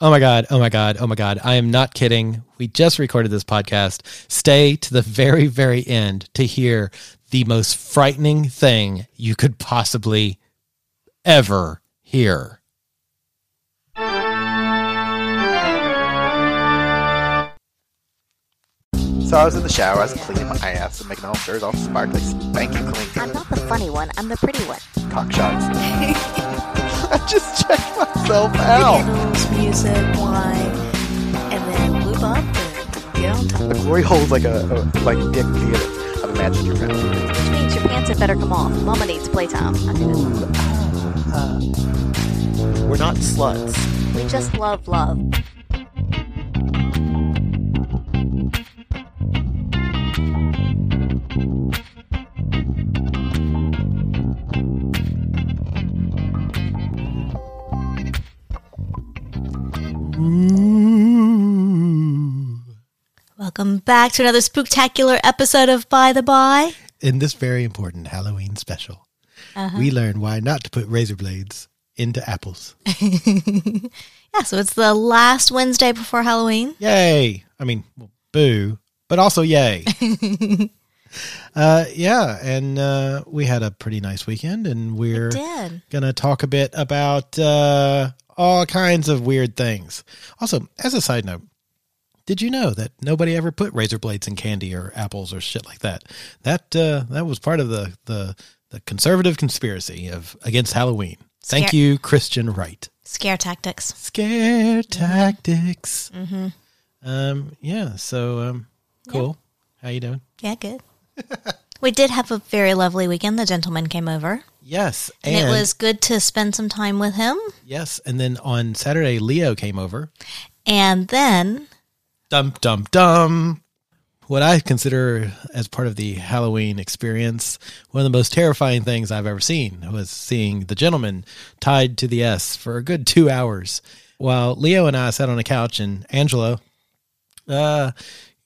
Oh my God. Oh my God. Oh my God. I am not kidding. We just recorded this podcast. Stay to the very, very end to hear the most frightening thing you could possibly ever hear. So I was in the shower, I was cleaning my ass and making all sure it's all sparkly, spanking clean. I'm not the funny one. I'm the pretty one. Cock shots. I just checked myself out. Candles, music, wine, and then lube up and get on top. The glory hole's like a, a like dick theater. I've imagined your fantasy. Which means your pants had better come off. Mama needs playtime. I knew it. Uh, uh. We're not sluts. We just love love. Welcome back to another spectacular episode of By the By. In this very important Halloween special, we learn why not to put razor blades into apples. Yeah, so it's the last Wednesday before Halloween. Yay. I mean, well, boo, but also yay. uh, yeah. And uh, we had a pretty nice weekend, and we're going to talk a bit about uh, all kinds of weird things. Also, as a side note, did you know that nobody ever put razor blades in candy or apples or shit like that? That uh, that was part of the, the the conservative conspiracy of against Halloween. Thank Scare- you, Christian Right. Scare tactics. Scare tactics. Um, yeah. So, um, cool. How you doing? Yeah, good. we did have a very lovely weekend. The gentleman came over, Yes, and, it was good to spend some time with him. yes. And then on Saturday, Leo came over. And then, Dum dum dum. What I consider as part of the Halloween experience, one of the most terrifying things I've ever seen was seeing the gentleman tied to the S for a good two hours, while Leo and I sat on a couch and Angelo uh,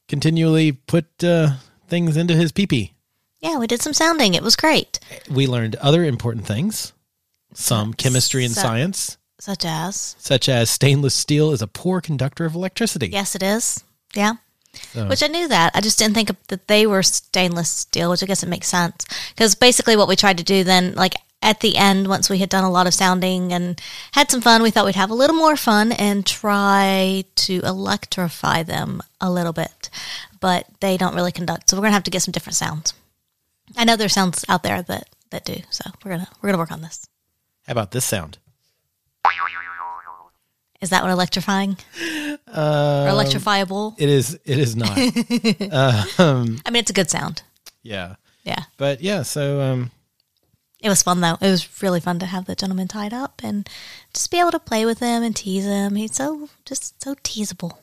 continually put uh, things into his pee pee. Yeah, we did some sounding. It was great, We learned other important things, some chemistry and So- science, such as such as stainless steel is a poor conductor of electricity. yes, it is. Yeah, So- which I knew that. I just didn't think that they were stainless steel, which I guess it makes sense because basically what we tried to do then, like at the end, once we had done a lot of sounding and had some fun, we thought we'd have a little more fun and try to electrify them a little bit, but they don't really conduct. So we're gonna have to get some different sounds. I know there's sounds out there that that do, so we're gonna we're gonna work on this. How about this sound? Is that what electrifying or electrifiable? It is. It is not. um, I mean, it's a good sound. yeah, Yeah. but yeah. So um, It was fun though. It was really fun to have the gentleman tied up and just be able to play with him and tease him. He's so just so teasable.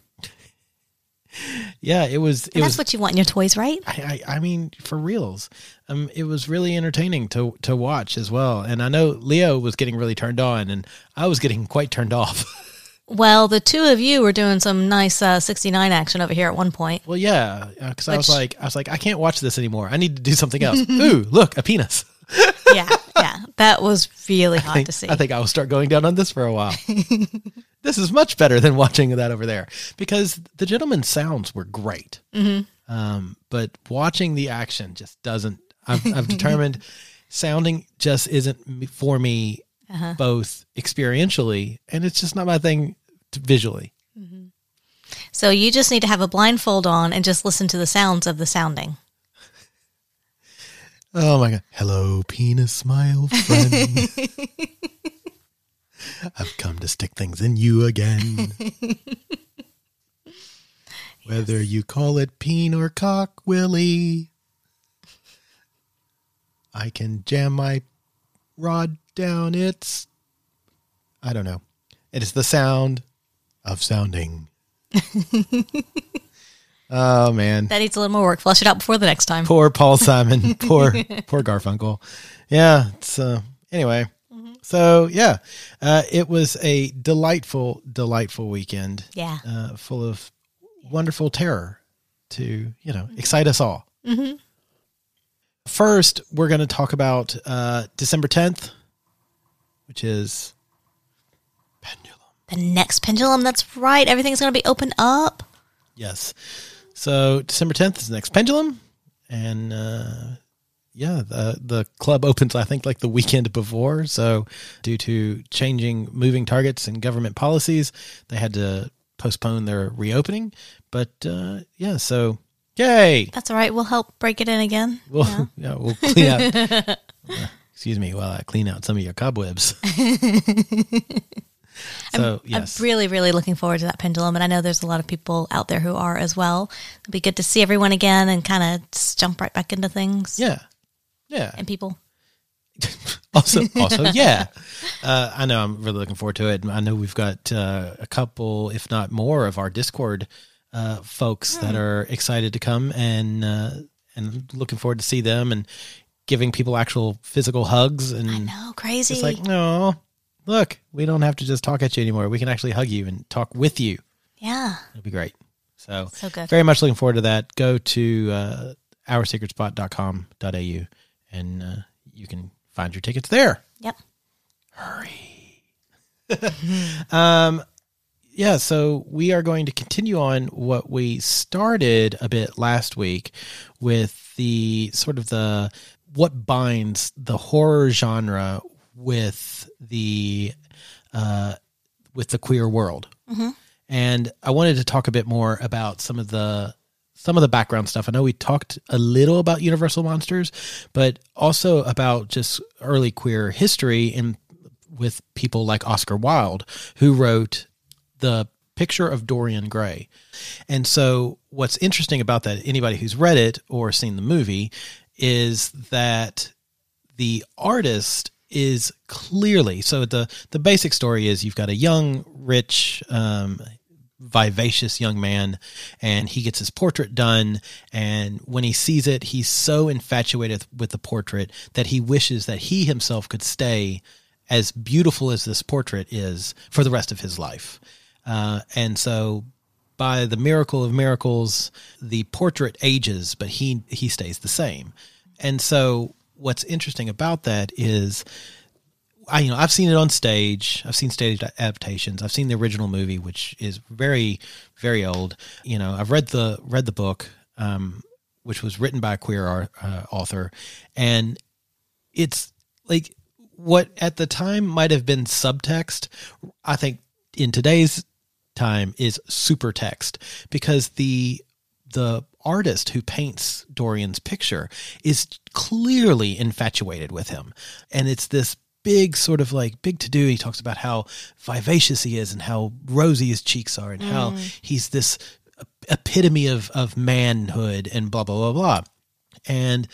Yeah, it was. It that's was. what you want in your toys, right? I, I, I mean, for reals, um, it was really entertaining to to watch as well. And I know Leo was getting really turned on, and I was getting quite turned off. Well, the two of you were doing some nice uh, 69 action over here at one point. well, yeah, because I was like, I was like, I can't watch this anymore. I need to do something else. Ooh, look, a penis. Yeah, yeah. That was really hot think, to see. I think I will start going down on this for a while. This is much better than watching that over there because the gentleman's sounds were great. Mm-hmm. Um, but watching the action just doesn't. I've, I've determined sounding just isn't for me, Uh-huh. both experientially and it's just not my thing visually. So you just need to have a blindfold on and just listen to the sounds of the sounding. Oh my god! Hello, penis smile friend. I've come to stick things in you again. Whether you call it peen or cock, Willie, I can jam my rod down its. I don't know. It is the sound of sounding. oh man, That needs a little more work. Flush it out before the next time. poor Paul Simon, poor poor Garfunkel. Yeah. It's uh, anyway. So yeah, uh, it was a delightful, delightful weekend. Yeah. uh, full of wonderful terror to you know excite us all. First, we're going to talk about uh, December tenth, which is pendulum. The next pendulum. That's right. Everything's going to be open up. Yes. So December tenth is the next pendulum, and uh, yeah, the the club opens I think like the weekend before. So due to changing moving targets and government policies, they had to postpone their reopening. But uh, yeah, so yay! That's all right. We'll help break it in again. We'll yeah, we'll clean out. uh, excuse me while I clean out some of your cobwebs. so yes, I'm really, really looking forward to that pendulum, and I know there's a lot of people out there who are as well. It'll be good to see everyone again and kind of jump right back into things yeah, yeah. and people. also also yeah. Uh, i know i'm really looking forward to it. I know we've got uh, a couple if not more of our discord uh, folks that are excited to come and uh, and looking forward to see them and giving people actual physical hugs and No, crazy. it's like no look we don't have to just talk at you anymore. We can actually hug you and talk with you. Yeah, it'll be great. So so good. very much looking forward to that. Go to uh, oursecretspot.com.au and uh, you can find your tickets there Yep. Hurry. um, yeah, so we are going to continue on what we started a bit last week with the sort of the what binds the horror genre with the uh, with the queer world. And I wanted to talk a bit more about some of the some of the background stuff. I know we talked a little about Universal Monsters, but also about just early queer history and with people like Oscar Wilde, who wrote the picture of Dorian Gray. And so, what's interesting about that, anybody who's read it or seen the movie, is that the artist is clearly so the the basic story is you've got a young rich um vivacious young man and he gets his portrait done and when he sees it he's so infatuated with the portrait that he wishes that he himself could stay as beautiful as this portrait is for the rest of his life. Uh, and so by the miracle of miracles the portrait ages but he he stays the same. And so what's interesting about that is I you know I've seen it on stage. I've seen stage adaptations. I've seen the original movie, which is very very old. You know, I've read the read the book, um, which was written by a queer uh, author, and it's like what at the time might have been subtext. I think in today's time is super text because the the artist who paints Dorian's picture is clearly infatuated with him. And it's this big sort of like big to do. He talks about how vivacious he is and how rosy his cheeks are and how mm. he's this epitome of, of manhood and blah, blah, blah, blah. And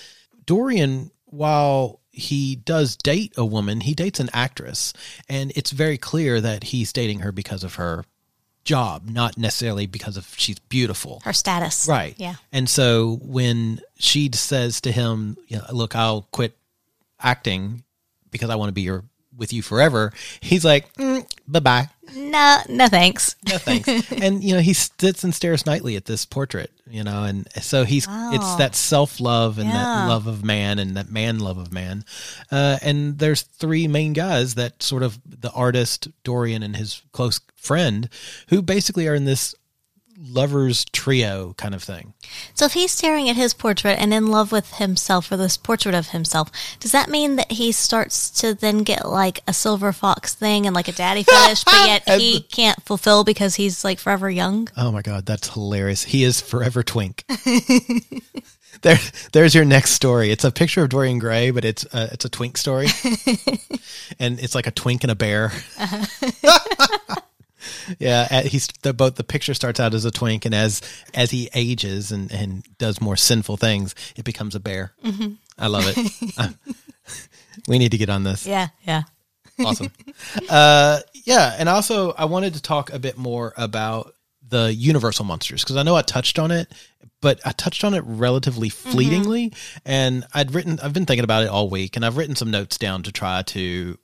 Dorian, while he does date a woman, he dates an actress. And it's very clear that he's dating her because of her job, not necessarily because of she's beautiful. Her status. Right. Yeah. And so when she says to him, you know, "Look, I'll quit acting because I want to be your with you forever," he's like, mm, "Bye bye, No, no thanks. no thanks." and you know, he sits and stares nightly at this portrait. You know, and so he's it's that self love and Yeah. that love of man and that man love of man. Uh, and there's three main guys that sort of the artist Dorian and his close friend who basically are in this lovers trio kind of thing. So if he's staring at his portrait and in love with himself or this portrait of himself, does that mean that he starts to then get like a silver fox thing and like a daddy fetish, but yet he can't fulfill because he's like forever young? Oh my god, that's hilarious. He is forever twink. there, there's your next story. It's a picture of Dorian Gray, but it's uh, it's a twink story, and it's like a twink and a bear. Yeah, he's the both. The picture starts out as a twink, and as as he ages and and does more sinful things, it becomes a bear. I love it. Uh, we need to get on this. Yeah, yeah. Awesome. uh, yeah, and also I wanted to talk a bit more about the Universal monsters because I know I touched on it, but I touched on it relatively fleetingly, and I'd written. I've been thinking about it all week, and I've written some notes down to try to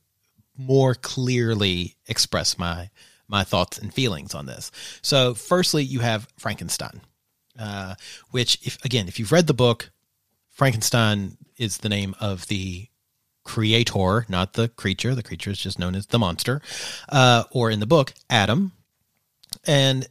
more clearly express my my thoughts and feelings on this. So, firstly, you have Frankenstein, uh, which, if again, if you've read the book, Frankenstein is the name of the creator, not the creature. The creature is just known as the monster, uh, or in the book, Adam. And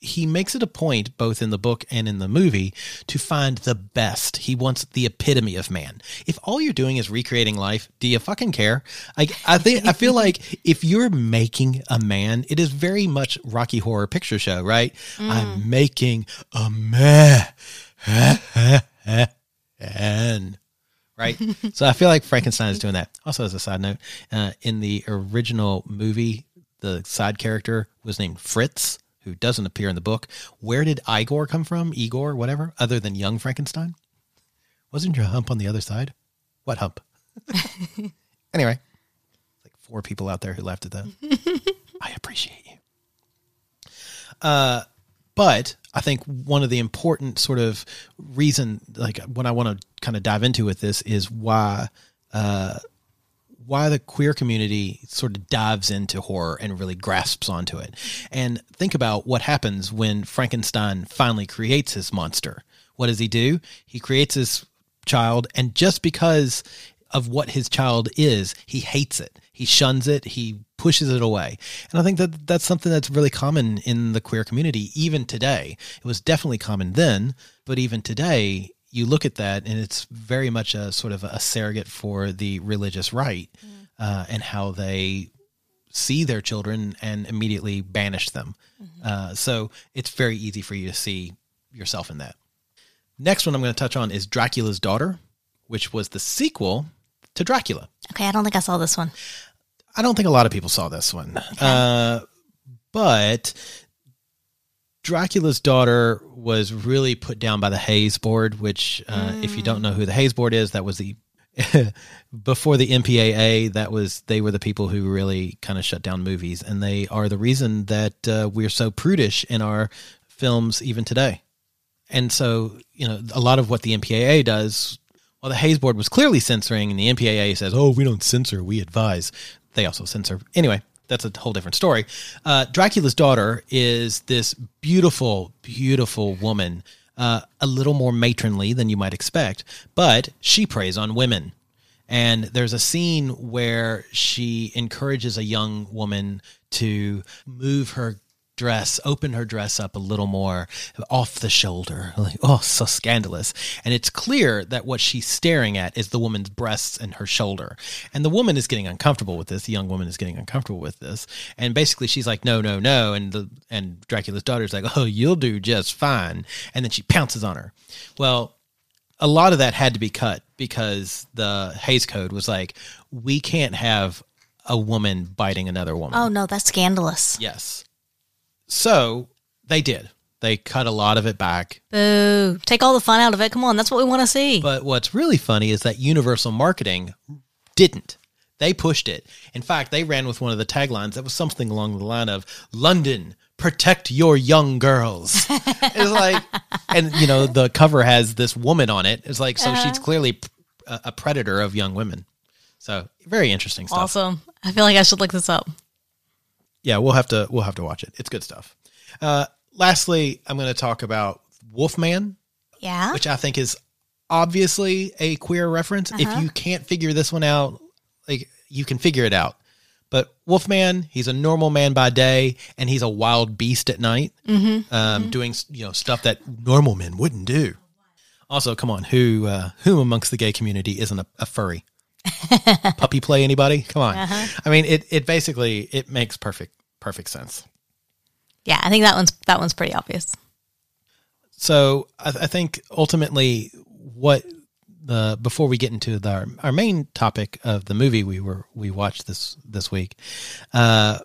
he makes it a point, both in the book and in the movie, to find the best. He wants the epitome of man. If all you're doing is recreating life, do you fucking care? I, I think I feel like if you're making a man, it is very much Rocky Horror Picture Show, right? I'm making a man. and right? so I feel like Frankenstein is doing that. Also, as a side note, uh, in the original movie, the side character was named Fritz, who doesn't appear in the book. Where did Igor come from? Igor, whatever, other than young Frankenstein? Wasn't your hump on the other side? What hump? anyway, like four people out there who laughed at that. I appreciate you. Uh, but I think one of the important sort of reason, like what I want to kind of dive into with this, is why uh, why the queer community sort of dives into horror and really grasps onto it. And think about what happens when Frankenstein finally creates his monster. What does he do? He creates his child, and just because of what his child is, he hates it. He shuns it. He pushes it away. And I think that that's something that's really common in the queer community, even today. It was definitely common then, but even today, you look at that and it's very much a sort of a surrogate for the religious right uh, and how they see their children and immediately banish them. Uh, so it's very easy for you to see yourself in that. Next one I'm going to touch on is Dracula's Daughter, which was the sequel to Dracula. Okay, I don't think I saw this one. I don't think a lot of people saw this one. Uh, but Dracula's daughter was really put down by the Hays board, which, uh, if you don't know who the Hays board is, that was the before the MPAA. That was they were the people who really kind of shut down movies, and they are the reason that uh, we're so prudish in our films even today. And so, you know, a lot of what the MPAA does, well, the Hays board was clearly censoring, and the MPAA says, "Oh, we don't censor, we advise." They also censor. Anyway, that's a whole different story. Uh, Dracula's daughter is this beautiful, beautiful woman, uh, a little more matronly than you might expect, but she preys on women. And there's a scene where she encourages a young woman to move her dress, open her dress up a little more off the shoulder. Like, oh, so scandalous. And it's clear that what she's staring at is the woman's breasts and her shoulder. And the woman is getting uncomfortable with this. The young woman is getting uncomfortable with this. And basically she's like, no, no, no. And the and Dracula's daughter's like, oh, you'll do just fine. And then she pounces on her. Well, a lot of that had to be cut because the Hays Code was like, we can't have a woman biting another woman. Oh no, that's scandalous. Yes. So they did. They cut a lot of it back. Boo. Take all the fun out of it. Come on, that's what we want to see. But what's really funny is that Universal Marketing didn't. They pushed it. In fact, they ran with one of the taglines that was something along the line of London, protect your young girls. it's like, and you know, the cover has this woman on it. It's like, so uh-huh. she's clearly a, a predator of young women. So very interesting stuff. awesome. I feel like I should look this up. Yeah, we'll have to we'll have to watch it. It's good stuff. Uh, lastly, I'm going to talk about Wolfman, Yeah. which I think is obviously a queer reference. If you can't figure this one out, like you can figure it out. But Wolfman, he's a normal man by day, and he's a wild beast at night, um, doing you know stuff that normal men wouldn't do. Also, come on, who uh, who amongst the gay community isn't a, a furry? Puppy play anybody? Come on. I mean, it it basically it makes perfect perfect sense. yeah, I think that one's that one's pretty obvious. So I, I think ultimately, what the before we get into the, our main topic of the movie we were we watched this this week, uh,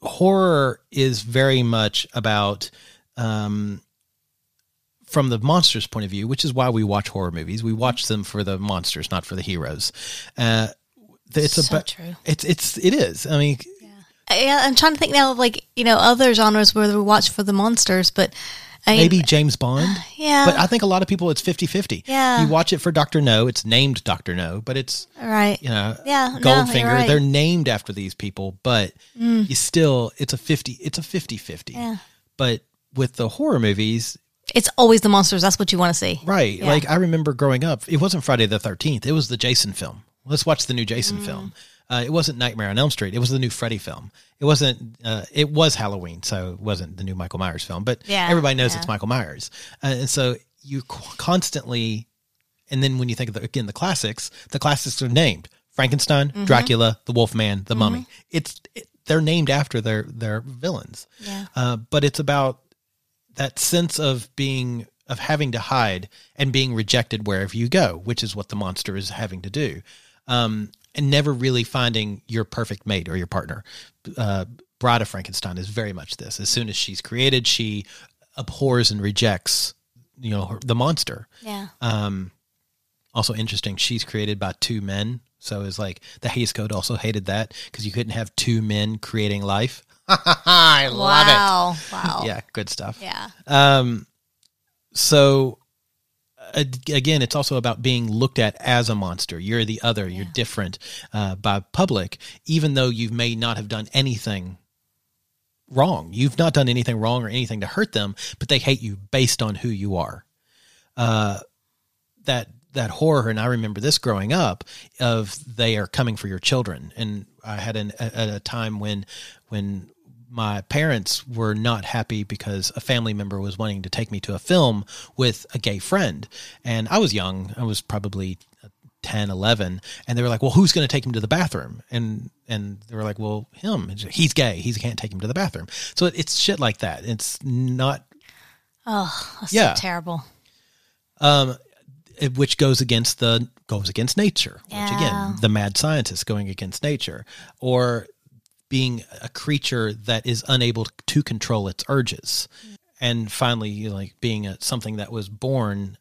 horror is very much about. Um, from the monsters' point of view, which is why we watch horror movies. We watch them for the monsters, not for the heroes. Uh, It's So about true. it's it's it is. I mean, Yeah, I'm trying to think now of like you know other genres where we watch for the monsters, but I mean, maybe James Bond. yeah, But I think a lot of people it's 50-50. Yeah. You watch it for Doctor No, it's named Doctor No, but it's right. you know Yeah, no, Goldfinger. right. Mm. They're named after these people, but you still it's a 50 it's a 50-50. Yeah. But with the horror movies, It's always the monsters. That's what you want to see. Right. Yeah. Like I remember growing up, it wasn't Friday the 13th. It was the Jason film. Let's watch the new Jason Mm. film. Uh, it wasn't Nightmare on Elm Street. It was the new Freddy film. It wasn't, uh, it was Halloween. So it wasn't the new Michael Myers film, but Yeah, everybody knows yeah. it's Michael Myers. Uh, and so you co- constantly, and then when you think of the, again, the classics, the classics are named Frankenstein, Mm-hmm. Dracula, the Wolfman, the Mummy. It's, it, they're named after their, their villains. Yeah. Uh, but it's about that sense of being of having to hide and being rejected wherever you go, which is what the monster is having to do, um, and never really finding your perfect mate or your partner. Uh, Bride of Frankenstein is very much this. As soon as she's created, she abhors and rejects, you know, her, the monster. Yeah. Um, also interesting, she's created by two men. So it's like the Hays Code also hated that because you couldn't have two men creating life. I love wow. Wow. it. Yeah, good stuff. Yeah. Um, so again, it's also about being looked at as a monster. You're the other. You're different uh, by public, even though you may not have done anything wrong. You've not done anything wrong or anything to hurt them, but they hate you based on who you are. Uh, that that horror, and I remember this growing up of they are coming for your children, and I had an, a, a time when when my parents were not happy because a family member was wanting to take me to a film with a gay friend. And i was young. I was probably 10 11 and they were like well who's going to take him to the bathroom? And and they were like well him. He's gay. He can't take him to the bathroom. So it's shit like that. It's not Oh, that's Yeah. so terrible. um, which goes against the goes against nature. Which again, the mad scientist going against nature, or being a creature that is unable to control its urges, and finally, you know, like being a, something that was born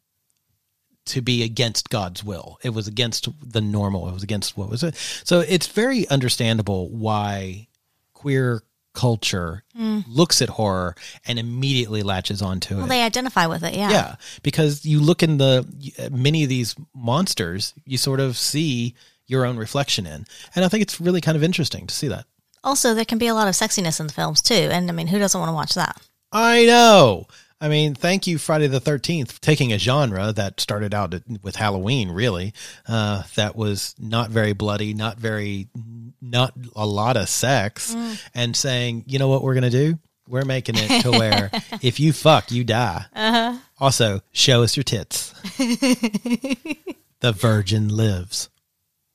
to be against God's will. It was against the normal. It was against what was it. So it's very understandable why queer culture mm. looks at horror and immediately latches onto Well, it. they identify with it. Yeah. Yeah, because you look in the many of these monsters, you sort of see your own reflection in, and I think it's really kind of interesting to see that. Also, there can be a lot of sexiness in the films too, and I mean, who doesn't want to watch that? I know. I mean, thank you, Friday the Thirteenth, taking a genre that started out with Halloween, really, uh, that was not very bloody, not very, not a lot of sex, and saying, you know what we're gonna do? We're making it to where if you fuck, you die. Uh-huh. Also, show us your tits. the virgin lives,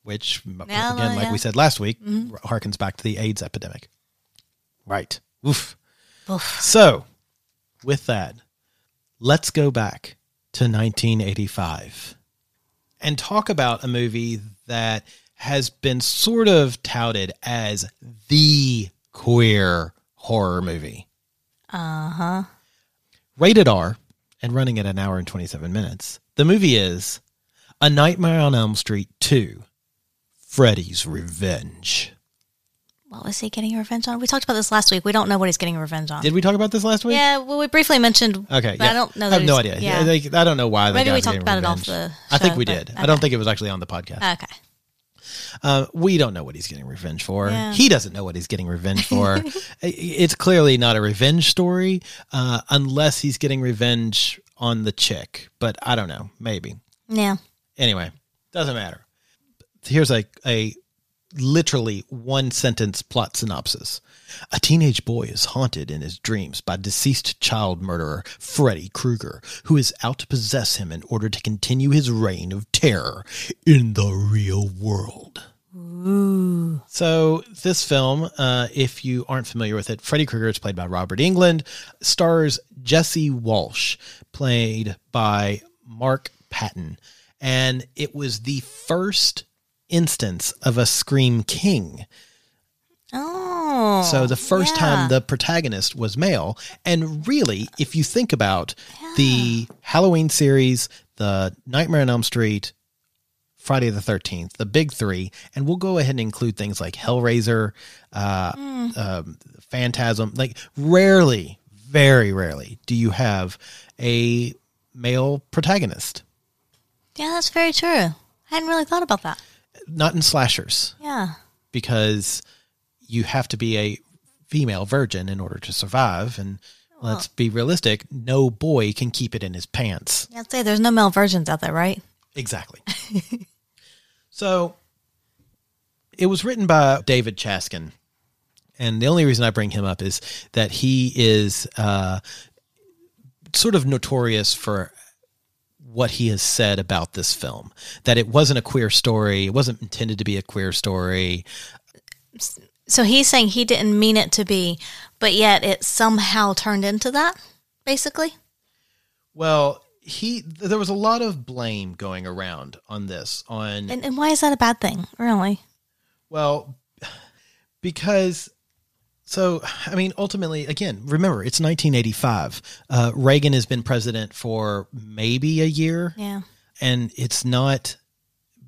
which again, like yeah. we said last week, harkens back to the AIDS epidemic. Right. Oof. Oof. So, with that, let's go back to 1985 and talk about a movie that has been sort of touted as the queer horror movie. Uh huh. Rated R and running at an hour and 27 minutes. The movie is A Nightmare on Elm Street 2 Freddy's Revenge. What was he getting revenge on? We talked about this last week. We don't know what he's getting revenge on. Did we talk about this last week? yeah, well, we briefly mentioned. Okay, but yeah. I don't know. I have no idea. Yeah. I don't know why. Maybe we talked about it off revenge. the I think we but- did. I don't think it was actually on the podcast. okay. Uh, we don't know what he's getting revenge for. Yeah. He doesn't know what he's getting revenge for. It's clearly not a revenge story, uh, unless he's getting revenge on the chick. But I don't know. Maybe. Yeah. Anyway, doesn't matter. Here's a, a literally one sentence plot synopsis. A teenage boy is haunted in his dreams by deceased child murderer Freddy Krueger, who is out to possess him in order to continue his reign of terror in the real world. So this film, uh, if you aren't familiar with it, Freddy Krueger is played by Robert Englund, stars Jesse Walsh, played by Mark Patton, and it was the first instance of a Scream King. Oh. So the first yeah. time the protagonist was male, and really, if you think about the Halloween series, the Nightmare on Elm Street, Friday the 13th, the big three, and we'll go ahead and include things like Hellraiser, uh, um, Phantasm. Like, rarely, very rarely, do you have a male protagonist. Yeah, that's very true. I hadn't really thought about that. Not in slashers, Yeah. because you have to be a female virgin in order to survive. And let's be realistic, no boy can keep it in his pants. Yeah, I'd say there's no male virgins out there, right? Exactly. so it was written by David Chaskin. And the only reason I bring him up is that he is uh, sort of notorious for what he has said about this film that it wasn't a queer story, it wasn't intended to be a queer story. So he's saying he didn't mean it to be, but yet it somehow turned into that, basically. Well, he there was a lot of blame going around on this on And, and why is that a bad thing, really? Well, because so I mean, ultimately, again, remember it's 1985. Uh, Reagan has been president for maybe a year, Yeah. and it's not,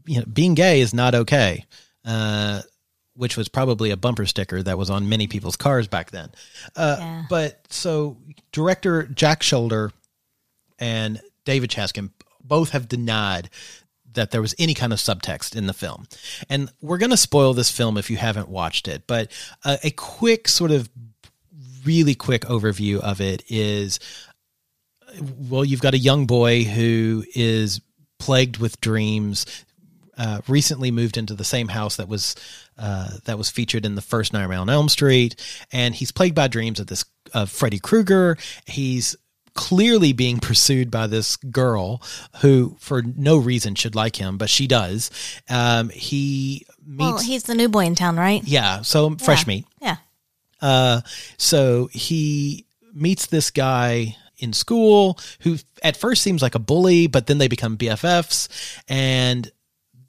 you know, being gay is not okay. Uh, which was probably a bumper sticker that was on many people's cars back then. Uh, Yeah. But so director Jack Sholder and David Chaskin both have denied that there was any kind of subtext in the film. And we're going to spoil this film if you haven't watched it, but uh, a quick sort of really quick overview of it is well, you've got a young boy who is plagued with dreams. Uh, recently moved into the same house that was uh, that was featured in the first Nightmare on Elm Street, and he's plagued by dreams of this of Freddy Krueger. He's clearly being pursued by this girl who, for no reason, should like him, but she does. Um, he meets, Well, he's the new boy in town, right? yeah, so fresh Yeah. meat. Yeah. Uh, so he meets this guy in school who at first seems like a bully, but then they become BFFs. And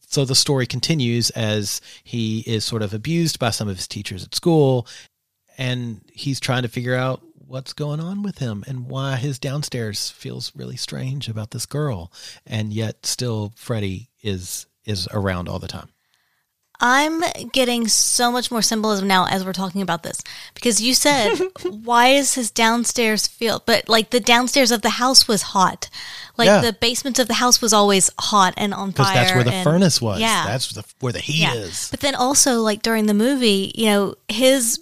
so the story continues as he is sort of abused by some of his teachers at school. And he's trying to figure out what's going on with him and why his downstairs feels really strange about this girl. And yet still Freddy is is around all the time. I'm getting so much more symbolism now as we're talking about this because you said, why is his downstairs feel? But like the downstairs of the house was hot. Like Yeah. the basement of the house was always hot and on Because fire. that's where the and- furnace was. Yeah. That's the, where the heat yeah. is. But then also, like during the movie, you know, his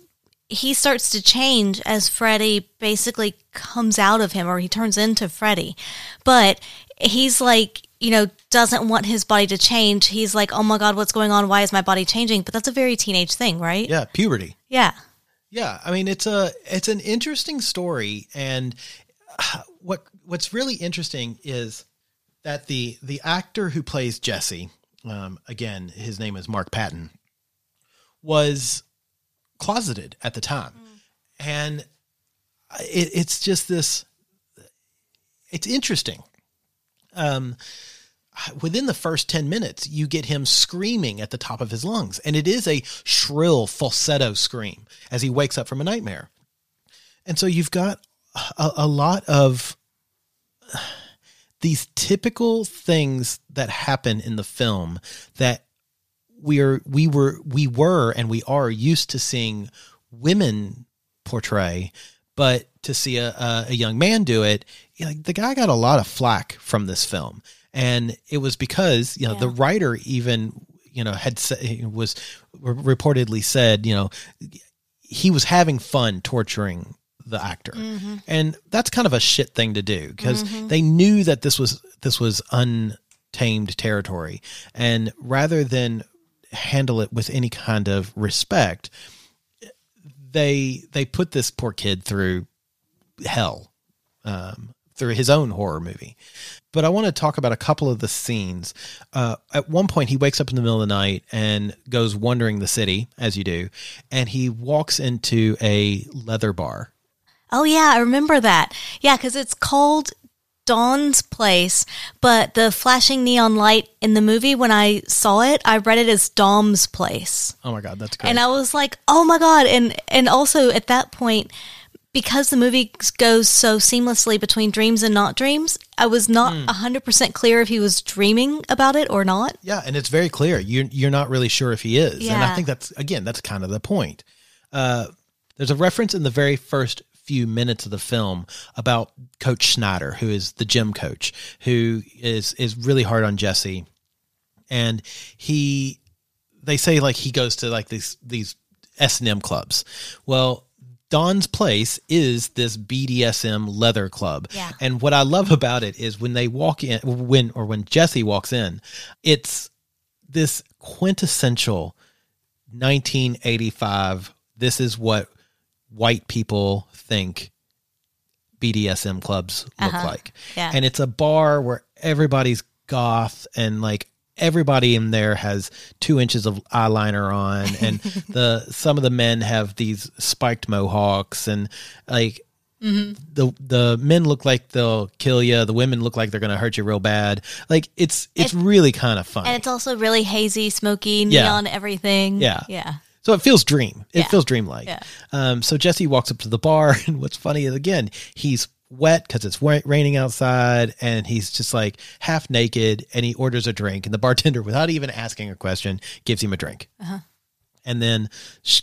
he starts to change as Freddy basically comes out of him or he turns into Freddy. But he's like, you know, doesn't want his body to change. He's like, oh my God, what's going on? Why is my body changing? But that's a very teenage thing, right? Yeah, puberty. Yeah. Yeah, I mean it's a it's an interesting story, and what what's really interesting is that the the actor who plays Jesse, um, again his name is Mark Patton, was closeted at the time, and it, it's just this. It's interesting. Um, within the first 10 minutes, you get him screaming at the top of his lungs. And it is a shrill falsetto scream as he wakes up from a nightmare. And so you've got a, a lot of these typical things that happen in the film that we are we were we were and we are used to seeing women portray but to see a, a, a young man do it you know, the guy got a lot of flack from this film. And it was because you know the writer even you know had was reportedly said you know he was having fun torturing the actor. Mm-hmm. And that's kind of a shit thing to do because mm-hmm. they knew that this was this was untamed territory. And rather than handle it with any kind of respect they they put this poor kid through hell um, through his own horror movie. But I want to talk about a couple of the scenes. Uh, at one point, he wakes up in the middle of the night and goes wandering the city, as you do, and he walks into a leather bar. Oh, yeah. I remember that. Yeah. Cause it's called Dawn's Place, but the flashing neon light in the movie, when I saw it, I read it as Dom's Place. Oh my God, that's great. And I was like, "Oh my god!" And and also at that point, because the movie goes so seamlessly between dreams and not dreams, I was not Hmm. a 100% clear if he was dreaming about it or not. Yeah, and it's very clear. You you're not really sure if he is, and I think that's again that's kind of the point. Uh, there's a reference in the very first few minutes of the film about Coach Schneider, who is the gym coach, who is is really hard on Jesse, and he they say like he goes to like these these S and M clubs. Well. Don's place is this BDSM leather club. Yeah. And what I love about it is when they walk in when or when Jesse walks in, it's this quintessential 1985 this is what white people think BDSM clubs look Uh-huh. like. Yeah. And it's a bar where everybody's goth and like everybody in there has two inches of eyeliner on and the some of the men have these spiked mohawks and like the the men look like they'll kill you the women look like they're gonna hurt you real bad like it's it's really kind of fun And it's also really hazy, smoky, Yeah. neon, everything. Yeah. Yeah. So it feels dream. It Yeah. feels dreamlike. Yeah. Um, so Jesse walks up to the bar, and what's funny is again he's wet because it's raining outside, and he's just like half naked, and he orders a drink, and the bartender, without even asking a question, gives him a drink. Uh-huh. And then sh-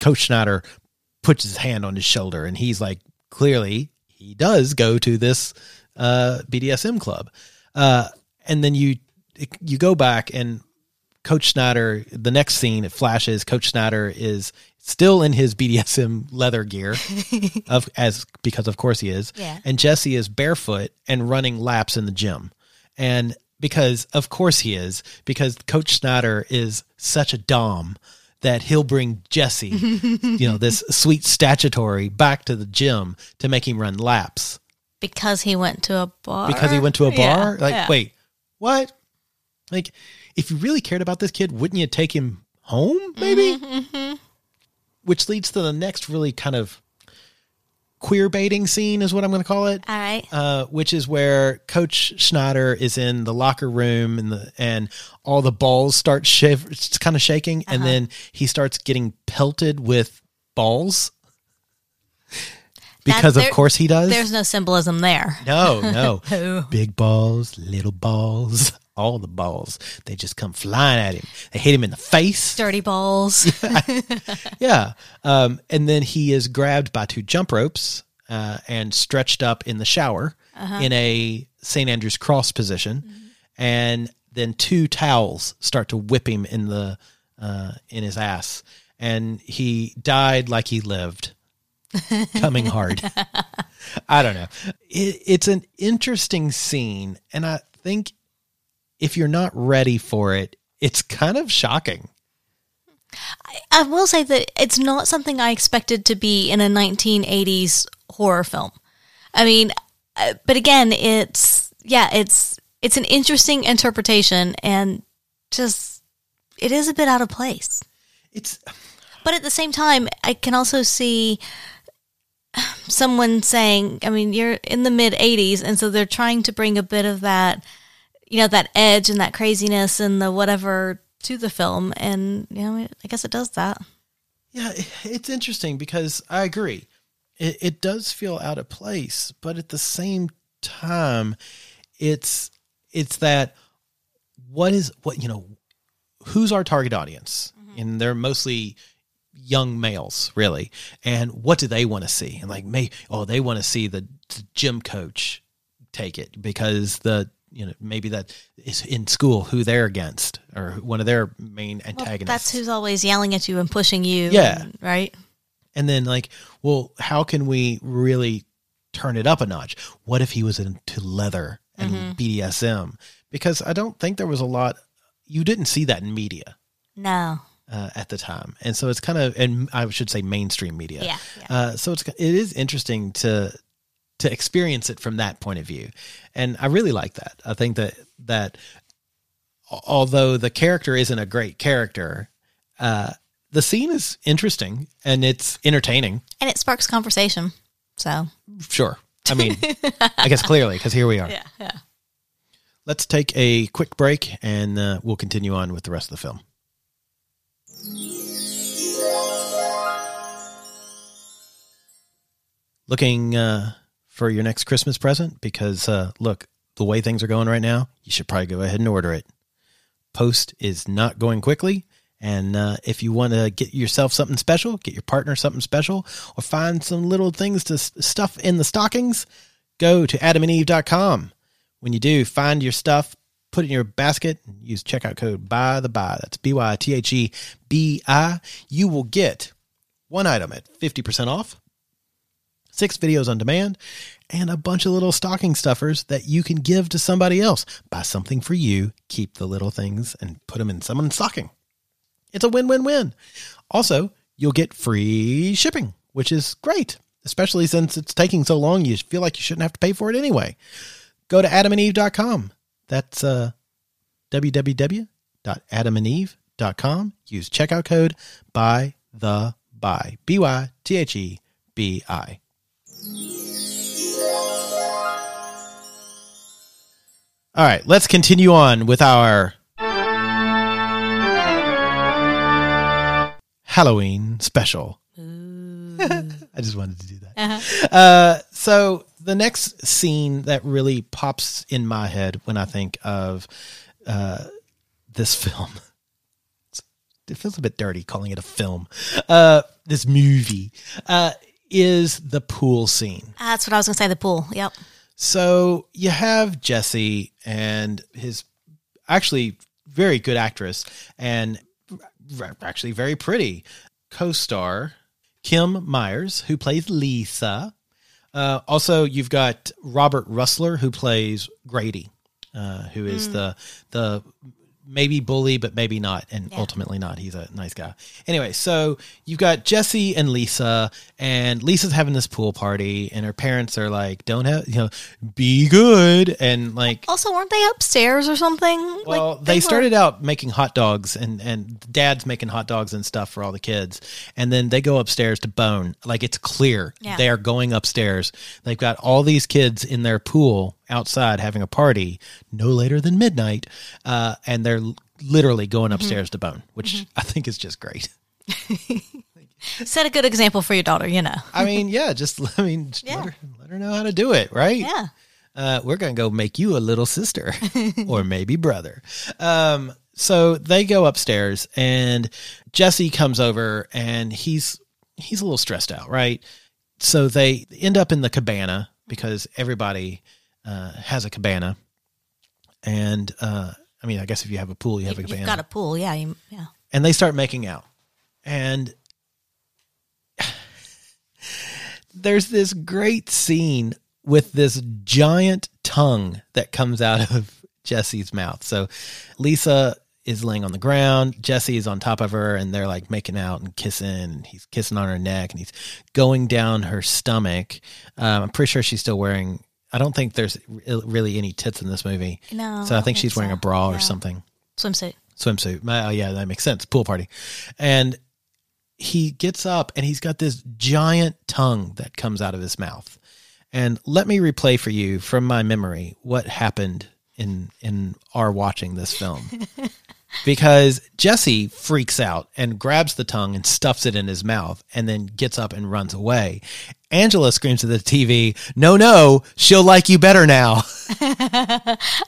Coach Schneider puts his hand on his shoulder, and he's like, clearly he does go to this uh, BDSM club. Uh, and then you you go back and Coach Schneider, the next scene, it flashes. Coach Schneider is still in his BDSM leather gear, of as because of course he is. Yeah. And Jesse is barefoot and running laps in the gym, and because of course he is, because Coach Schneider is such a dom that he'll bring Jesse, you know, this sweet statutory back to the gym to make him run laps Because he went to a bar. because he went to a Yeah, bar. like, yeah. wait, what? Like, if you really cared about this kid, wouldn't you take him home? Maybe. Mm-hmm, Which leads to the next really kind of queer baiting scene, is what I'm going to call it. All right. Uh, which is where Coach Schneider is in the locker room and the and all the balls start shiv- it's kind of shaking, and Uh-huh. then he starts getting pelted with balls. Because there- of course he does. There's no symbolism there. No, no. Big balls, little balls, all the balls. They just come flying at him. They hit him in the face. Dirty balls. Yeah. Um, and then he is grabbed by two jump ropes uh, and stretched up in the shower in a St. Andrew's cross position. And then two towels start to whip him in the uh, in his ass. And he died like he lived. coming hard. I don't know. It, it's an interesting scene, and I think if you're not ready for it, it's kind of shocking. I will say that it's not something I expected to be in a 1980s horror film. I mean, uh, but again, it's yeah, it's it's an interesting interpretation and just it is a bit out of place. It's But at the same time, I can also see someone saying, I mean, you're in the mid 80s, and so they're trying to bring a bit of that, you know, that edge and that craziness and the whatever to the film. And, you know, I guess it does that. Yeah, it's interesting because I agree. It, it does feel out of place, but at the same time, it's it's that what is what you know who's our target audience, mm-hmm. and they're mostly young males, really. And what do they want to see? And like, may oh, they want to see the, the gym coach take it because the you know maybe that is in school who they're against or one of their main Well, antagonists. that's who's always yelling at you and pushing you. Yeah. and- right? And then like, well, how can we really turn it up a notch? What if he was into leather and BDSM? Because I don't think there was a lot. You didn't see that in media No. uh, at the time, and so it's kind of, and I should say mainstream media. Yeah. yeah. Uh, so it's it is interesting to to experience it from that point of view, and I really like that. I think that that although the character isn't a great character, uh, the scene is interesting and it's entertaining. and it sparks conversation. So, Sure. I mean, I guess clearly because here we are. yeah, yeah. Let's take a quick break and uh, we'll continue on with the rest of the film. Looking uh, for your next Christmas present? Because, uh, look, the way things are going right now, you should probably go ahead and order it. Post is not going quickly. And uh, if you want to get yourself something special, get your partner something special, or find some little things to stuff in the stockings, go to adamandeve.com. When you do, find your stuff, put it in your basket, use checkout code by the buy. That's B Y T H E B I. You will get one item at 50% off, six videos on demand, and a bunch of little stocking stuffers that you can give to somebody else. Buy something for you, keep the little things, and put them in someone's stocking. It's a win win win. Also, you'll get free shipping, which is great, especially since it's taking so long. You feel like you shouldn't have to pay for it anyway. Go to adamandeve.com. That's uh, www.adamandeve.com. Use checkout code by the by B Y T H E B I. All right, let's continue on with our Halloween special. I just wanted to do that. Uh, so the next scene that really pops in my head when I think of uh, this film, it feels a bit dirty calling it a film. Uh, this movie uh, is the pool scene. That's what I was going to say. The pool. Yep. So you have Jesse and his actually very good actress and r- actually very pretty co-star Kim Myers who plays Lisa. Uh, also, you've got Robert Rusler who plays Grady, uh, who is the the maybe bully but maybe not, and ultimately not. He's a nice guy. Anyway, so you've got Jesse and Lisa, and Lisa's having this pool party, and her parents are like, "Don't have you know, be good," and like Also, weren't they upstairs or something? well, Like, they, were- started out making hot dogs, and and dad's making hot dogs and stuff for all the kids, and then they go upstairs to bone. Like it's clear Yeah. they are going upstairs. They've got all these kids in their pool outside having a party, no later than midnight, uh, and they're literally going Mm-hmm. upstairs to bone, which I think is just great. Set a good example for your daughter, you know. I mean, yeah, just I mean, just Yeah. let her let her know how to do it, right? Yeah. uh, we're going to go make you a little sister or maybe brother. Um, so they go upstairs and Jesse comes over and he's, he's a little stressed out, right? So they end up in the cabana because everybody, uh, has a cabana. And, uh, I mean, I guess if you have a pool, you have a You've got a pool. Yeah. You, yeah. and they start making out. And there's this great scene with this giant tongue that comes out of Jesse's mouth. So Lisa is laying on the ground, Jesse is on top of her, and they're like making out and kissing. And he's kissing on her neck and he's going down her stomach. Um, I'm pretty sure she's still wearing. I don't think there's really any tits in this movie. No, So I think she's wearing so. a bra or something Swimsuit. swimsuit. Oh, yeah, that makes sense. Pool party. And he gets up and he's got this giant tongue that comes out of his mouth. And let me replay for you from my memory what happened in in our watching this film. because Jesse freaks out and grabs the tongue and stuffs it in his mouth and then gets up and runs away. Angela screams at the TV, "No, no, she'll like you better now."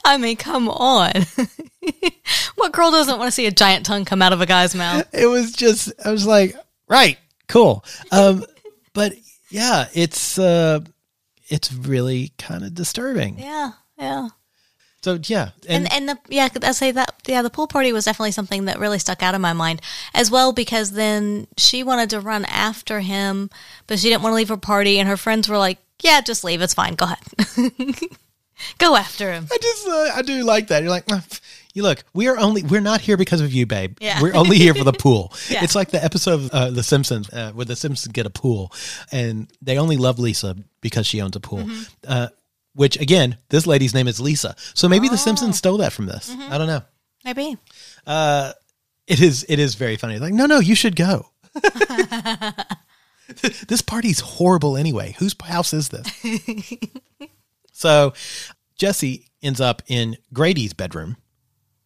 I mean, come on. what girl doesn't want to see a giant tongue come out of a guy's mouth? it was just I was like, right, cool. Um, but yeah, it's uh, it's really kind of disturbing. Yeah, yeah. So yeah, And and the yeah, I say that yeah, the pool party was definitely something that really stuck out in my mind as well because then she wanted to run after him, but she didn't want to leave her party, and her friends were like, "Yeah, just leave. It's fine. Go ahead, go after him." I just uh, I do like that. You're like, "Ah, you look, we are only we're not here because of you, babe. Yeah. We're only here for the pool. Yeah. It's like the episode of uh, The Simpsons uh, where the Simpsons get a pool, and they only love Lisa because she owns a pool. Mm-hmm. Uh, which again, this lady's name is Lisa, so maybe the Oh. Simpsons stole that from this. Mm-hmm. I don't know. Maybe. It is it is very funny. Like, no, no, you should go. this party's horrible anyway. Whose house is this? so Jesse ends up in Grady's bedroom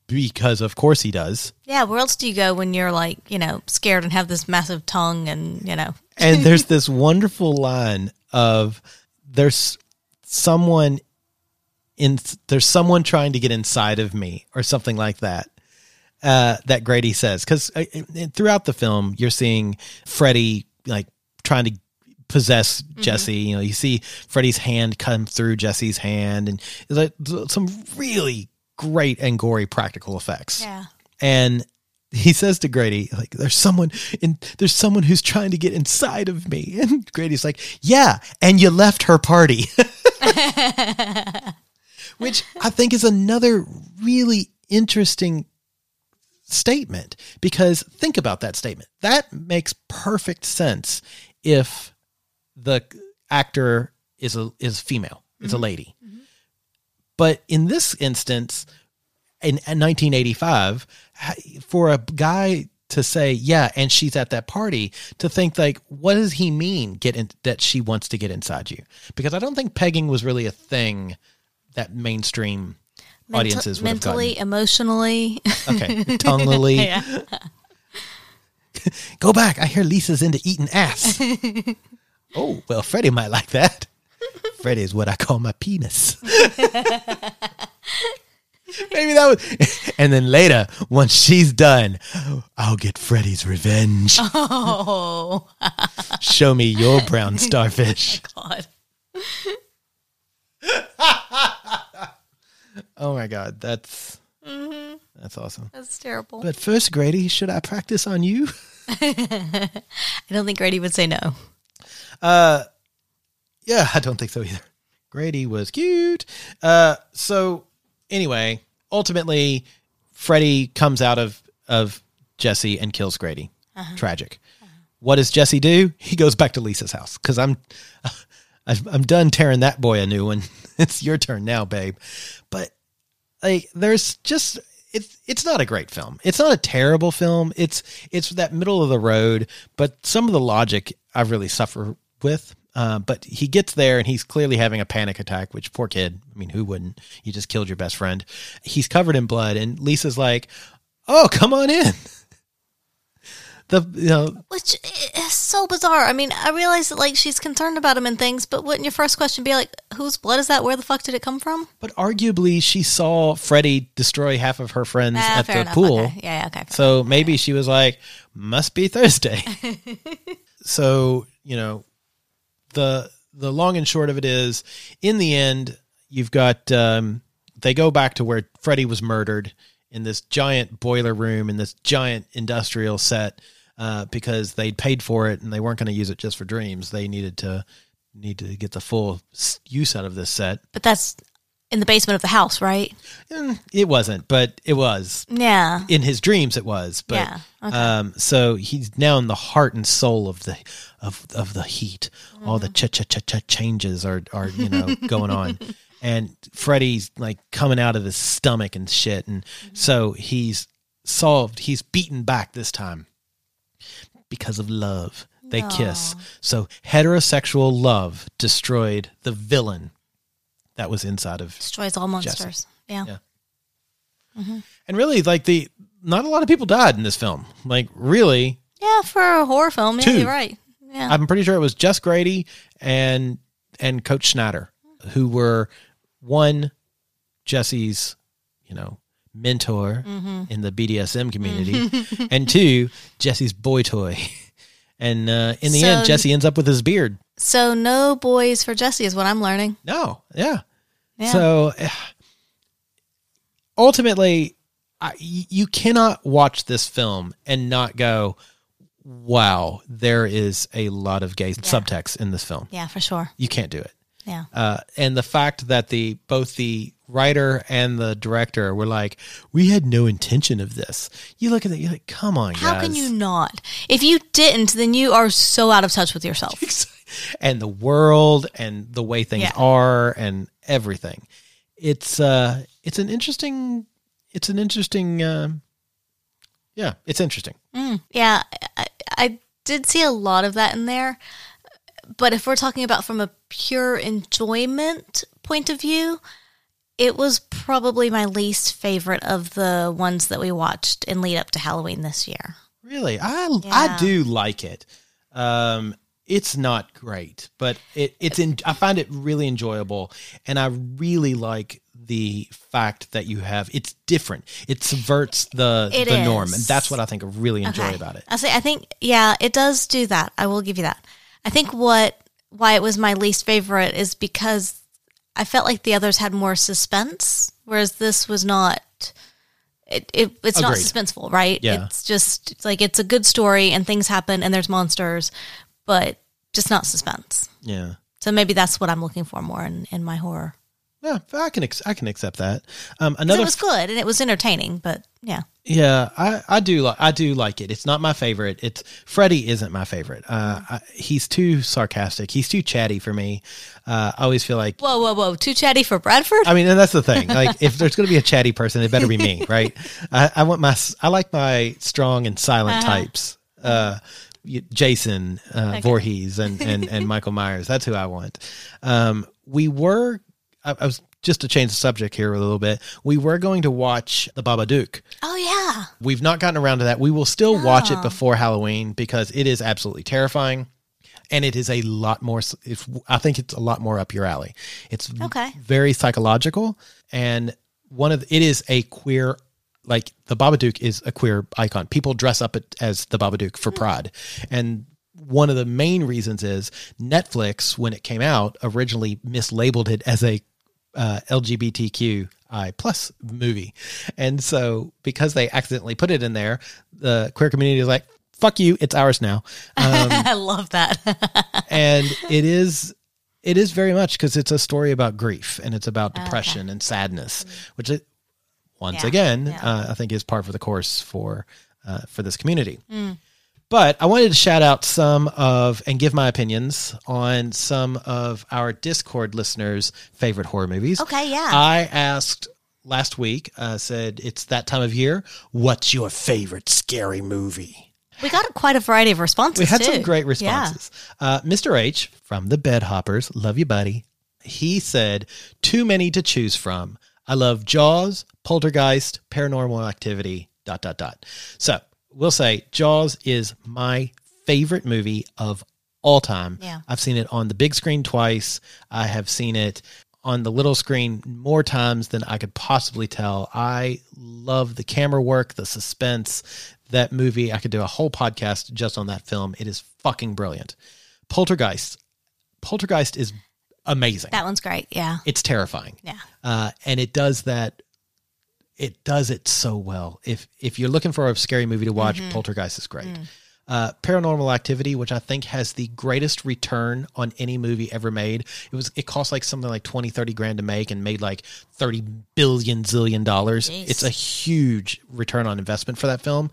because of course he does. Yeah, where else do you go when you're like, you know, scared and have this massive tongue and, you know, And there's this wonderful line of there's someone in there's someone trying to get inside of me or something like that. Uh, that Grady says because throughout the film you're seeing Freddy like trying to possess Jesse. You know, you see Freddy's hand come through Jesse's hand, and like some really great and gory practical effects. yeah. And he says to Grady, like, there's someone in there's someone who's trying to get inside of me. And Grady's like, Yeah, and you left her party. Which I think is another really interesting statement because think about that statement. That makes perfect sense if the actor is a is female, is a mm-hmm. lady. But in this instance, in, in 1985, for a guy to say, "Yeah," and she's at that party, to think like, what does he mean? Get in, that she wants to get inside you? Because I don't think pegging was really a thing that mainstream audiences would have mentally, emotionally. Okay, tonguely. yeah. Go back. I hear Lisa's into eating ass. oh, well, Freddy might like that. Freddy is what I call my penis. Maybe that was. And then later, once she's done, I'll get Freddy's revenge. Oh, Show me your brown starfish. Oh my God. Oh my God, that's that's awesome. That's terrible. But first, Grady, should I practice on you? I don't think Grady would say no. Uh, Yeah, I don't think so either. Grady was cute. Uh, so anyway, ultimately, Freddy comes out of of Jesse and kills Grady. Uh-huh. Tragic. What does Jesse do? He goes back to Lisa's house because I'm I'm done tearing that boy a new one. it's your turn now, babe. But like, there's just it's it's not a great film. It's not a terrible film. It's it's that middle of the road. But some of the logic I really suffer with. Uh, but he gets there and he's clearly having a panic attack. Which poor kid. I mean, who wouldn't? You just killed your best friend. He's covered in blood, and Lisa's like, "Oh, come on in." The you know Which is so bizarre. I mean, I realize that like she's concerned about him and things, but wouldn't your first question be like, whose blood is that? Where the fuck did it come from? But arguably, she saw Freddy destroy half of her friends Ah, at the enough. pool. Okay. Yeah, yeah, okay. So maybe she was like, "Must be Thursday." so you know, the the long and short of it is, in the end, you've got um, they go back to where Freddy was murdered in this giant boiler room in this giant industrial set uh, because they'd paid for it and they weren't going to use it just for dreams. They needed to need to get the full use out of this set. But that's in the basement of the house, right? Eh, It wasn't, but it was Yeah. in his dreams it was but Yeah, okay. um so he's now in the heart and soul of the of of the heat all the mm-hmm. cha cha cha cha changes are are you know going on and freddy's like coming out of his stomach and shit and mm-hmm. so he's solved he's beaten back this time because of love. They kiss. So heterosexual love destroyed the villain that was inside of Destroys all monsters. Yeah. Yeah. Mm-hmm. And really like the not a lot of people died in this film. Like really, Yeah, for a horror film, yeah, Two. you're right. Yeah. I'm pretty sure it was Jess Grady and and Coach Schneider who were one Jesse's, you know, mentor Mm-hmm. in the BDSM community, and two Jesse's boy toy. And uh, in the So- end, Jesse ends up with his beard. so no boys for Jesse is what I'm learning. No, yeah. Yeah. So ultimately, I, you cannot watch this film and not go, "Wow, there is a lot of gay subtext in this film." yeah, for sure. You can't do it. Yeah. Uh, and the fact that the both the writer and the director were like, "We had no intention of this." You look at that, you're like, "Come on, How guys!" can you not? If you didn't, then you are so out of touch with yourself. and the world and the way things Yeah. are and everything. It's uh it's an interesting it's an interesting um yeah, it's interesting. Yeah, I, I did see a lot of that in there. But if we're talking about from a pure enjoyment point of view, it was probably my least favorite of the ones that we watched in lead up to Halloween this year. Really. I I do like it. Um it's not great, but it it's in I find it really enjoyable and I really like the fact that you have it's different. It subverts the It the norm and that's what I think I really enjoy Okay. about it. I say I think yeah, it does do that. I will give you that. I think what why it was my least favorite is because I felt like the others had more suspense, whereas this was not. It, it it's not suspenseful, right? Yeah. It's just it's like it's a good story and things happen and there's monsters, but just not suspense. Yeah. So maybe that's what I'm looking for more in, in my horror. Yeah, I can ex- I can accept that. Um another It was good and it was entertaining, but yeah. Yeah, I, I do like I do like it. It's not my favorite. It's Freddy isn't my favorite. Uh, I, he's too sarcastic. He's too chatty for me. Uh, I always feel like Whoa, whoa, whoa! Too chatty for Bradford. I mean, and that's the thing. Like, if there's going to be a chatty person, it better be me, right? I, I want my I like my strong and silent types. Uh, Jason uh, Voorhees and, and and Michael Myers. That's who I want. Um, we were. I, I was just to change the subject here a little bit. We were going to watch the Babadook. oh yeah. We've not gotten around to that. We will still watch it before Halloween because it is absolutely terrifying. And it is a lot more, it's, I think it's a lot more up your alley. It's Okay. very psychological. And one of the, it is a queer, like the Babadook is a queer icon. People dress up as the Babadook for hmm. pride. And one of the main reasons is Netflix, when it came out, originally mislabeled it as a uh, LGBTQI plus movie, and so because they accidentally put it in there, the queer community is like, "Fuck you, it's ours now," um, I love that. and it is. It is very much because it's a story about grief and it's about depression and sadness, which it, once Yeah, again yeah. Uh, I think is par for the course for uh, for this community. But I wanted to shout out some of and give my opinions on some of our Discord listeners' favorite horror movies. Okay, yeah. I asked last week, uh, said it's that time of year. What's your favorite scary movie? we got quite a variety of responses. We had too. some great Yeah. responses. Uh, Mr. H from the Bed Hoppers, love you, buddy. He said, "Too many to choose from. I love Jaws, Poltergeist, Paranormal Activity. Dot dot dot." So we'll say Jaws is my favorite movie of all time. Yeah. I've seen it on the big screen twice. I have seen it on the little screen more times than I could possibly tell. I love the camera work, the suspense. That movie, I could do a whole podcast just on that film. It is fucking brilliant. Poltergeist. Poltergeist is amazing. That one's great. Yeah. it's terrifying. Yeah. Uh, and it does that it does it so well. If if you're looking for a scary movie to watch, Mm-hmm. Poltergeist is Mm. great. Uh, Paranormal Activity, which I think has the greatest return on any movie ever made. It was it cost like something like 20, 30 grand to make and made like 30 billion zillion dollars. Jeez. It's a huge return on investment for that film.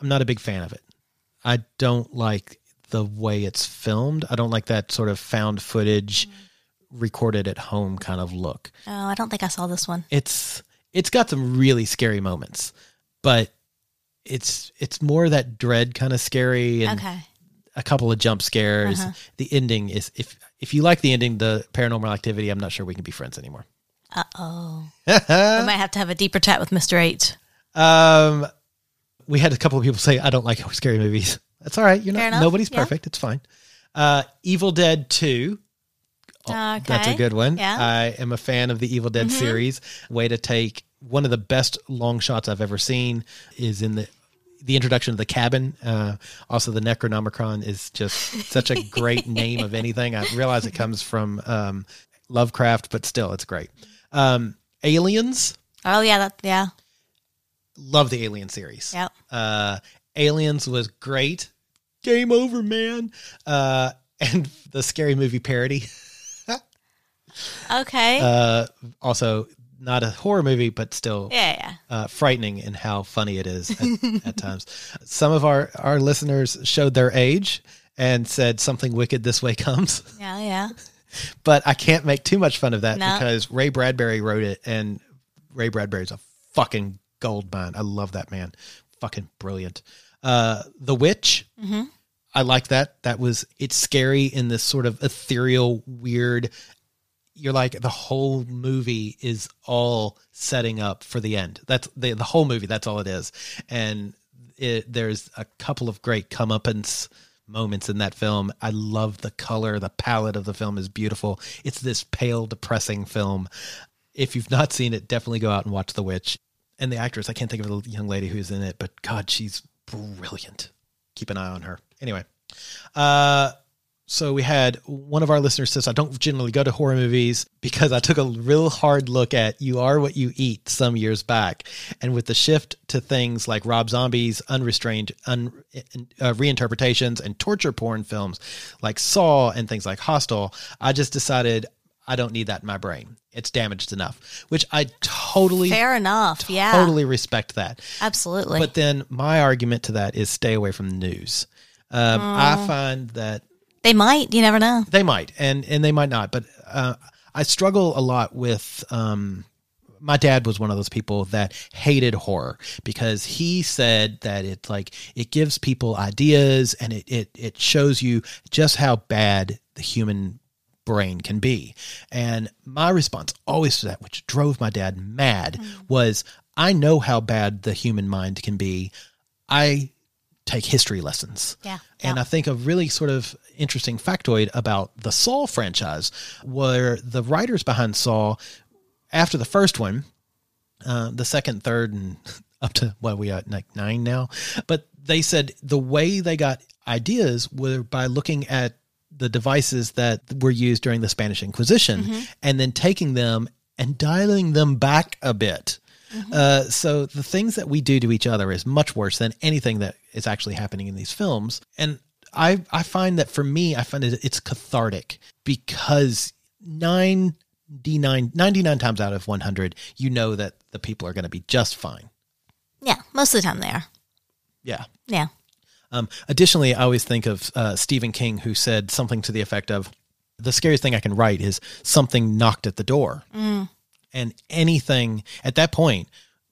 I'm not a big fan of it. I don't like the way it's filmed. I don't like that sort of found footage recorded at home kind of look Oh, I don't think I saw this one. it's it's got some really scary moments but it's it's more that dread kind of scary and Okay. a couple of jump scares. Uh-huh. The ending is if if you like the ending, the paranormal activity, I'm not sure we can be friends anymore. Uh oh. I might have to have a deeper chat with Mr. H. Um, we had a couple of people say I don't like scary movies. That's all right. You're Fair not. enough, Nobody's yeah. perfect. It's fine. Uh, Evil Dead Two. okay. That's a good one. Yeah. I am a fan of the Evil Dead series. Way to take one of the best long shots I've ever seen is in the the introduction of the cabin. Uh, also, the Necronomicon is just such a great name of anything. I realize it comes from um, Lovecraft, but still, it's great. Um, Aliens. oh yeah. That yeah. Love the Alien series. Yep. Uh, Aliens was great. Game over, man. Uh, and the scary movie parody. Okay. Uh, also, not a horror movie, but still yeah. Yeah. uh, frightening in how funny it is at, at times. Some of our, our listeners showed their age and said something wicked this way comes, Yeah. Yeah. but I can't make too much fun of that No. because Ray Bradbury wrote it, and Ray Bradbury's a fucking gold mine. I love that man, fucking brilliant. Uh, the Witch, I like that. That was it's scary in this sort of ethereal, weird. You're like the whole movie is all setting up for the end. That's the the whole movie. That's all it is, and it, there's a couple of great comeuppance moments in that film. I love the color, the palette of the film is beautiful. It's this pale, depressing film. If you've not seen it, definitely go out and watch The Witch. And the actress, I can't think of the young lady who's in it, but God, she's brilliant. Keep an eye on her. Anyway, uh, so we had one of our listeners says, I don't generally go to horror movies because I took a real hard look at You Are What You Eat some years back. And with the shift to things like Rob Zombie's unrestrained un, uh, reinterpretations and torture porn films like Saw and things like Hostel, I just decided I don't need that in my brain. It's damaged enough, which I totally, Fair enough. Yeah. totally respect that. Absolutely. But then my argument to that is stay away from the news. Um, I find that they might. You never know. they might, and and they might not. But uh, I struggle a lot with. Um, my dad was one of those people that hated horror because he said that it like it gives people ideas and it it it shows you just how bad the human brain can be. And my response always to that, which drove my dad mad, was I know how bad the human mind can be. I take history lessons. Yeah. And yeah. I think a really sort of interesting factoid about the Saw franchise, where the writers behind Saw, after the first one, uh, the second, third, and up to what we are at like nine now, but they said the way they got ideas were by looking at the devices that were used during the Spanish Inquisition and then taking them and dialing them back a bit. Uh, so the things that we do to each other is much worse than anything that is actually happening in these films. And I I find that for me, I find it it's cathartic because nine D nine 99 times out of 100, you know that the people are going to be just fine. Yeah. Most of the time they are. Yeah. Yeah. Um, additionally, I always think of uh, Stephen King, who said something to the effect of, "The scariest thing I can write is something knocked at the door," and anything at that point,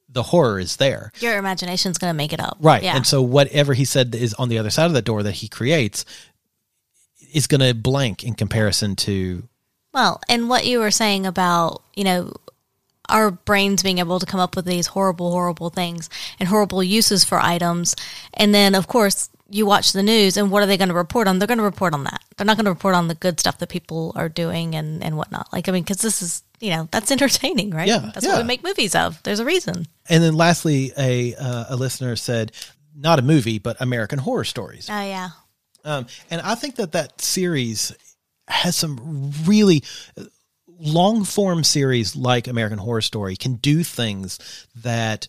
the horror is there, Your imagination's going to make it up. right? Yeah. And so, whatever he said is on the other side of the door that he creates is going to blank in comparison to Well, and what you were saying about, you know, our brains being able to come up with these horrible, horrible things and horrible uses for items. And then, of course, you watch the news and what are they going to report on? They're going to report on that. They're not going to report on the good stuff that people are doing and, and whatnot. Like, I mean, because this is, you know, that's entertaining, right? Yeah, That's yeah. what we make movies of. There's a reason. And then lastly, a uh, a listener said, not a movie, but American Horror Stories. Oh, yeah. Um, and I think that that series has some really long form series like American Horror Story can do things that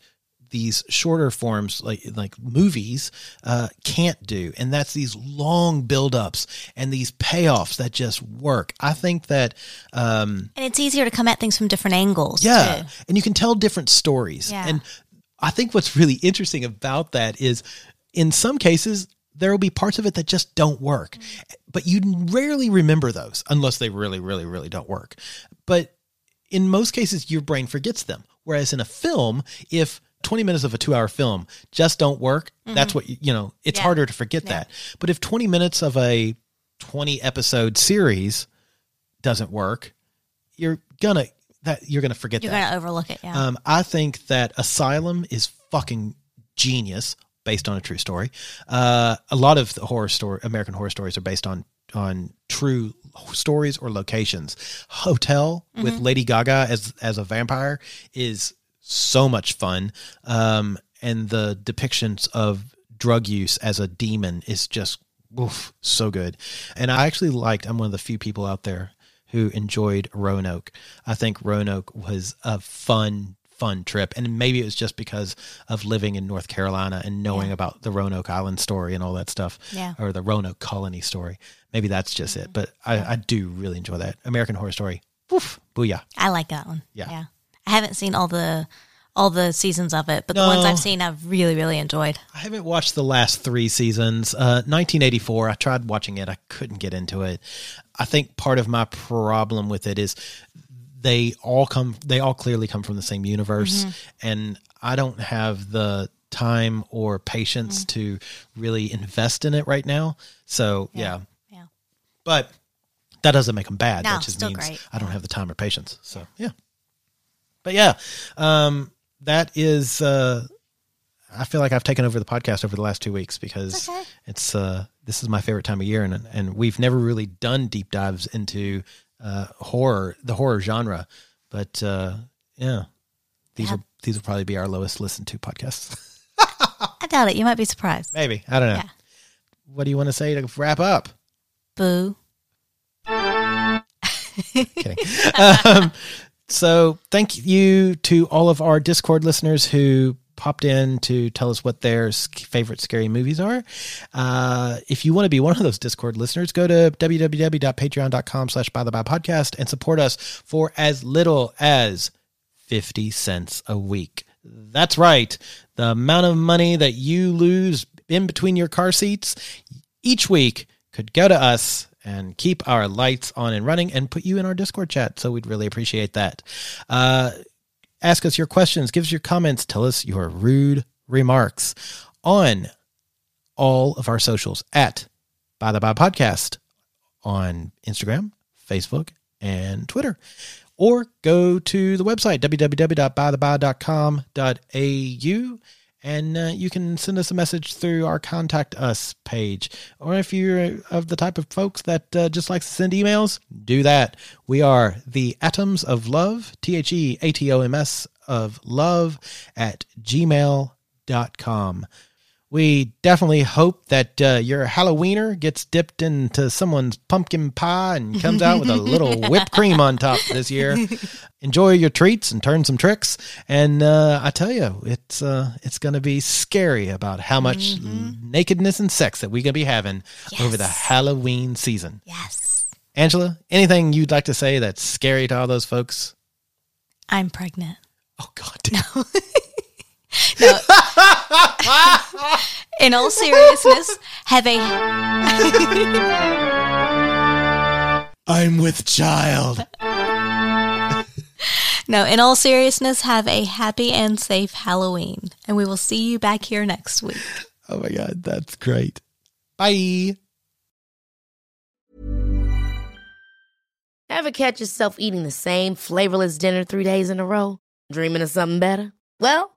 these shorter forms like like movies uh, can't do. And that's these long build-ups and these payoffs that just work. I think that um, And it's easier to come at things from different angles. yeah. Too. and you can tell different stories. Yeah. and i think what's really interesting about that is in some cases there will be parts of it that just don't work. But you rarely remember those unless they really really really don't work. But in most cases your brain forgets them. Whereas in a film if 20 minutes of a two hour film just don't work, that's what, you you know, it's Yeah. harder to forget that. But if 20 minutes of a 20 episode series doesn't work, you're gonna, that you're gonna forget You're that. going to overlook it. Yeah. Um, I think that Asylum is fucking genius, based on a true story. Uh, a lot of the horror story, American horror stories, are based on on true stories or locations. Hotel with Lady Gaga as as a vampire is so much fun, um, and the depictions of drug use as a demon is just oof, so good. And I actually liked. I'm one of the few people out there who enjoyed Roanoke. I think Roanoke was a fun, fun trip. And maybe it was just because of living in North Carolina and knowing about the Roanoke Island story and all that stuff, Yeah. or the Roanoke colony story. Maybe that's just it. But I, I do really enjoy that. American Horror Story. Woof, booyah. I like that one. Yeah. I haven't seen all the all the seasons of it, but the ones I've seen I've really, really enjoyed. I haven't watched the last three seasons. Uh, 1984, I tried watching it. I couldn't get into it. I think part of my problem with it is they all come, they all clearly come from the same universe. And I don't have the time or patience to really invest in it right now. So, yeah. Yeah. But that doesn't make them bad. No, that just means great. I don't have the time or patience. So, yeah. But yeah, um, that is. Uh, I feel like I've taken over the podcast over the last two weeks because okay. it's uh, this is my favorite time of year, and and we've never really done deep dives into uh, horror, the horror genre. But uh, yeah, these Yeah. will these will probably be our lowest listened to podcasts. I doubt it. You might be surprised. Maybe I don't know. Yeah. What do you want to say to wrap up? Boo. kidding. um, so thank you to all of our Discord listeners who popped in to tell us what their favorite scary movies are. Uh, if you want to be one of those Discord listeners, go to www.patreon.com slash by the by podcast and support us for as little as 50 cents a week. That's right. The amount of money that you lose in between your car seats each week could go to us and keep our lights on and running and put you in our Discord chat. So we'd really appreciate that. Uh, ask us your questions, give us your comments, tell us your rude remarks on all of our socials at By the By Podcast on Instagram, Facebook, and Twitter. Or go to the website, www.bytheby.com.au, and uh, you can send us a message through our contact us page. Or if you're of the type of folks that uh, just likes to send emails, do that. We are the Atoms of Love, T H E A T O M S of love at gmail.com. We definitely hope that uh, your Halloweener gets dipped into someone's pumpkin pie and comes out with a little whipped cream on top this year. Enjoy your treats and turn some tricks. And uh, I tell you, it's uh, it's going to be scary about how much nakedness and sex that we're going to be having over the Halloween season. Yes. Angela, anything you'd like to say that's scary to all those folks? I'm pregnant. Oh God, damn. In all seriousness, have a I'm with child. no. In all seriousness, have a happy and safe Halloween, and we will see you back here next week. Oh my God, that's great. Bye. Ever catch yourself eating the same flavorless dinner three days in a row? Dreaming of something better? Well,